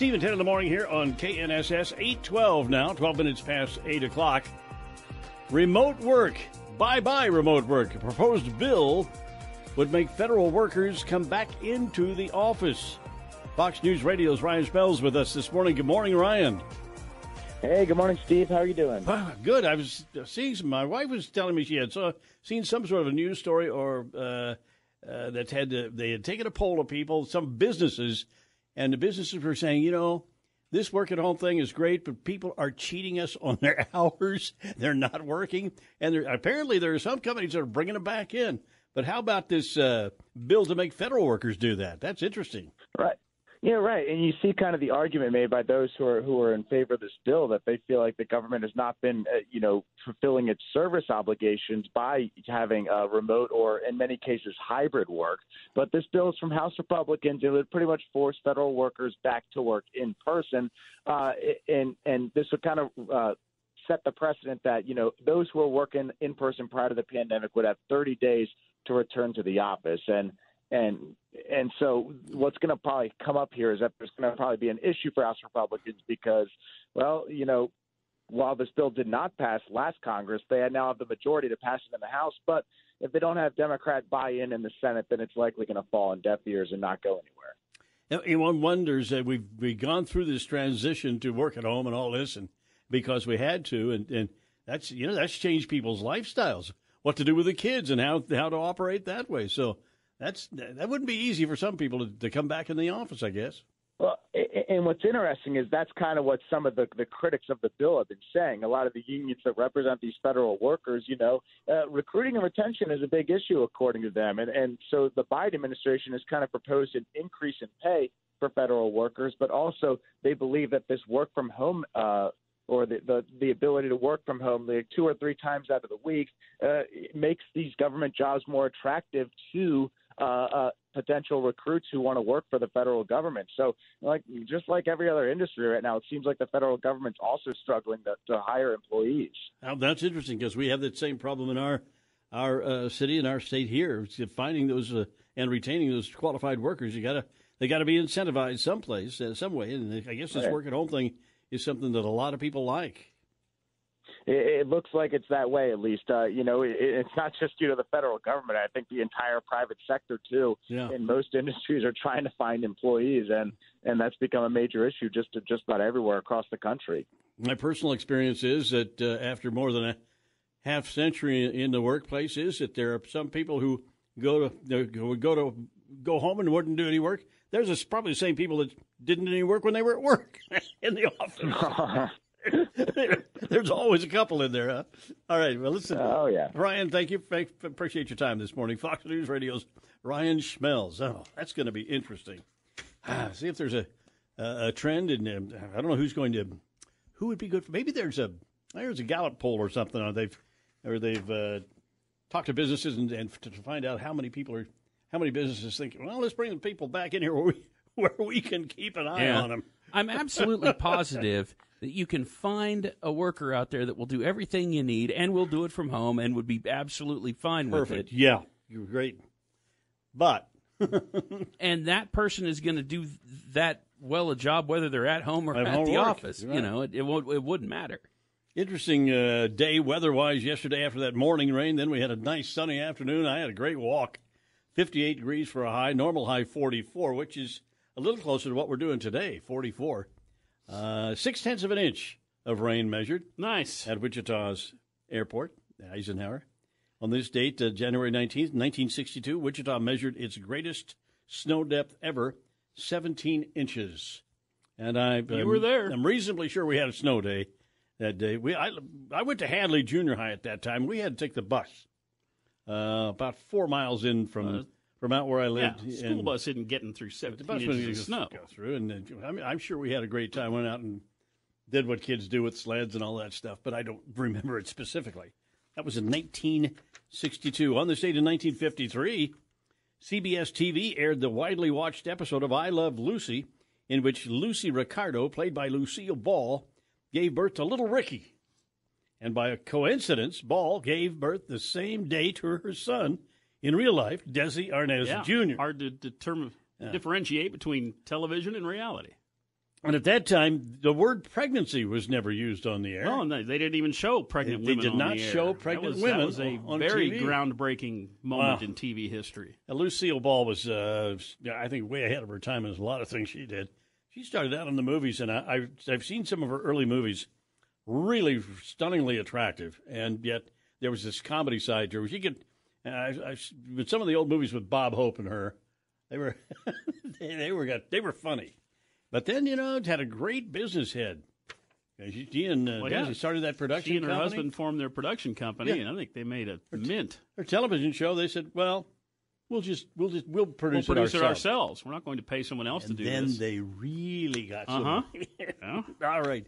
Steve and Ted in the morning here on KNSS 812 now, 12 minutes past 8 o'clock. Remote work. Bye bye, remote work. A proposed bill would make federal workers come back into the office. Fox News Radio's Ryan Schmelz with us this morning. Good morning, Ryan. Hey, good morning, Steve. How are you doing? Ah, good. I was seeing some. My wife was telling me she had saw, seen some sort of a news story or uh, uh, that had they had taken a poll of people, some businesses, and the businesses were saying, you know, this work at home thing is great, but people are cheating us on their hours. They're not working, and apparently there are some companies that are bringing them back in. But how about this uh, bill to make federal workers do that? That's interesting. Right. Yeah, right. And you see kind of the argument made by those who are who are in favor of this bill that they feel like the government has not been, uh, you know, fulfilling its service obligations by having uh, remote or, in many cases, hybrid work. But this bill is from House Republicans. It would pretty much force federal workers back to work in person, uh, and and this would kind of. Uh, set the precedent that you know those who are working in person prior to the pandemic would have 30 days to return to the office and and and so what's going to probably come up here is that there's going to probably be an issue for House Republicans because, well, you know, while this bill did not pass last Congress, they now have the majority to pass it in the House. But if they don't have Democrat buy-in in the Senate, then it's likely going to fall on deaf ears and not go anywhere. Now, one wonders that we've we've gone through this transition to work at home and all this, and because we had to, and, and that's you know that's changed people's lifestyles, what to do with the kids, and how how to operate that way. So that's that wouldn't be easy for some people to, to come back in the office, I guess. Well, and what's interesting is that's kind of what some of the, the critics of the bill have been saying. A lot of the unions that represent these federal workers, you know, uh, recruiting and retention is a big issue according to them, and and so the Biden administration has kind of proposed an increase in pay for federal workers, but also they believe that this work from home uh, or the, the, the ability to work from home like two or three times out of the week uh, makes these government jobs more attractive to potential recruits who want to work for the federal government. So, like just like every other industry right now, it seems like the federal government's also struggling to, to hire employees. Now, that's interesting because we have that same problem in our our uh, city and our state here. Finding those uh, and retaining those qualified workers, you gotta they got to be incentivized someplace, uh, some way. And I guess this right. work at home thing is something that a lot of people like it, it looks like it's that way at least. Uh, you know, it, it's not just due to the federal government. I think the entire private sector too, yeah. in most industries, are trying to find employees, and and that's become a major issue just to just about everywhere across the country. My personal experience is that uh, after more than a half century in the workplace, is that there are some people who go to would go to go home and wouldn't do any work. There's probably the same people that didn't do any work when they were at work in the office. There's always a couple in there, huh? All right. Well, listen. Oh, yeah. Ryan, thank you. appreciate your time this morning. Fox News Radio's Ryan Schmelz. Oh, that's going to be interesting. See if there's a a trend, and um, I don't know who's going to who would be good. For, maybe there's a there's a Gallup poll or something. Or they've or they've uh, talked to businesses and, and to find out how many people are how many businesses think. Well, let's bring the people back in here where we where we can keep an eye yeah. on them. I'm absolutely positive that you can find a worker out there that will do everything you need and will do it from home and would be absolutely fine Perfect. with it. Yeah, you're great. But and that person is going to do that well a job whether they're at home or at, at home the work. office. Right. You know, it, it won't it wouldn't matter. Interesting uh, day weather-wise yesterday after that morning rain. Then we had a nice sunny afternoon. I had a great walk. 58 degrees for a high, normal high 44, which is a little closer to what we're doing today, 44. Uh, six tenths of an inch of rain measured. Nice. At Wichita's airport, Eisenhower. On this date, uh, January 19th, 1962, Wichita measured its greatest snow depth ever, 17 inches. And I you were there. I'm reasonably sure we had a snow day that day. We I, I went to Hadley Junior High at that time. We had to take the bus uh, about four miles in from uh, from out where I lived. Yeah, school and bus isn't getting through 17 the bus inches of snow. Go through, and uh, I mean, I'm sure we had a great time. Went out and did what kids do with sleds and all that stuff, but I don't remember it specifically. That was in 1962. On this date in 1953, CBS TV aired the widely watched episode of I Love Lucy, in which Lucy Ricardo, played by Lucille Ball, gave birth to little Ricky. And by a coincidence, Ball gave birth the same day to her son, in real life, Desi Arnaz yeah, Jr. Hard to determine, yeah. differentiate between television and reality. And at that time, the word pregnancy was never used on the air. Oh no, they didn't even show pregnant They women. They did not the show pregnant that was, women That was a on very TV. groundbreaking moment Wow. in TV history. Uh, Lucille Ball was, uh, I think, way ahead of her time in a lot of things she did. She started out in the movies, and I, I've, I've seen some of her early movies, really stunningly attractive, and yet there was this comedy side to her. She could, uh, I, I, with some of the old movies with Bob Hope and her, they were, they, they were got, they were funny, but then you know, had a great business head. Uh, She, she and uh, Well, yeah. Started that production She and her company. husband formed their production company, Yeah. and I think they made a mint. Her television show. They said, "Well, we'll just we'll just we'll We'll produce, produce it it ourselves." ourselves. We're not going to pay someone else And to do then this. they really got Uh-huh. Yeah. All right.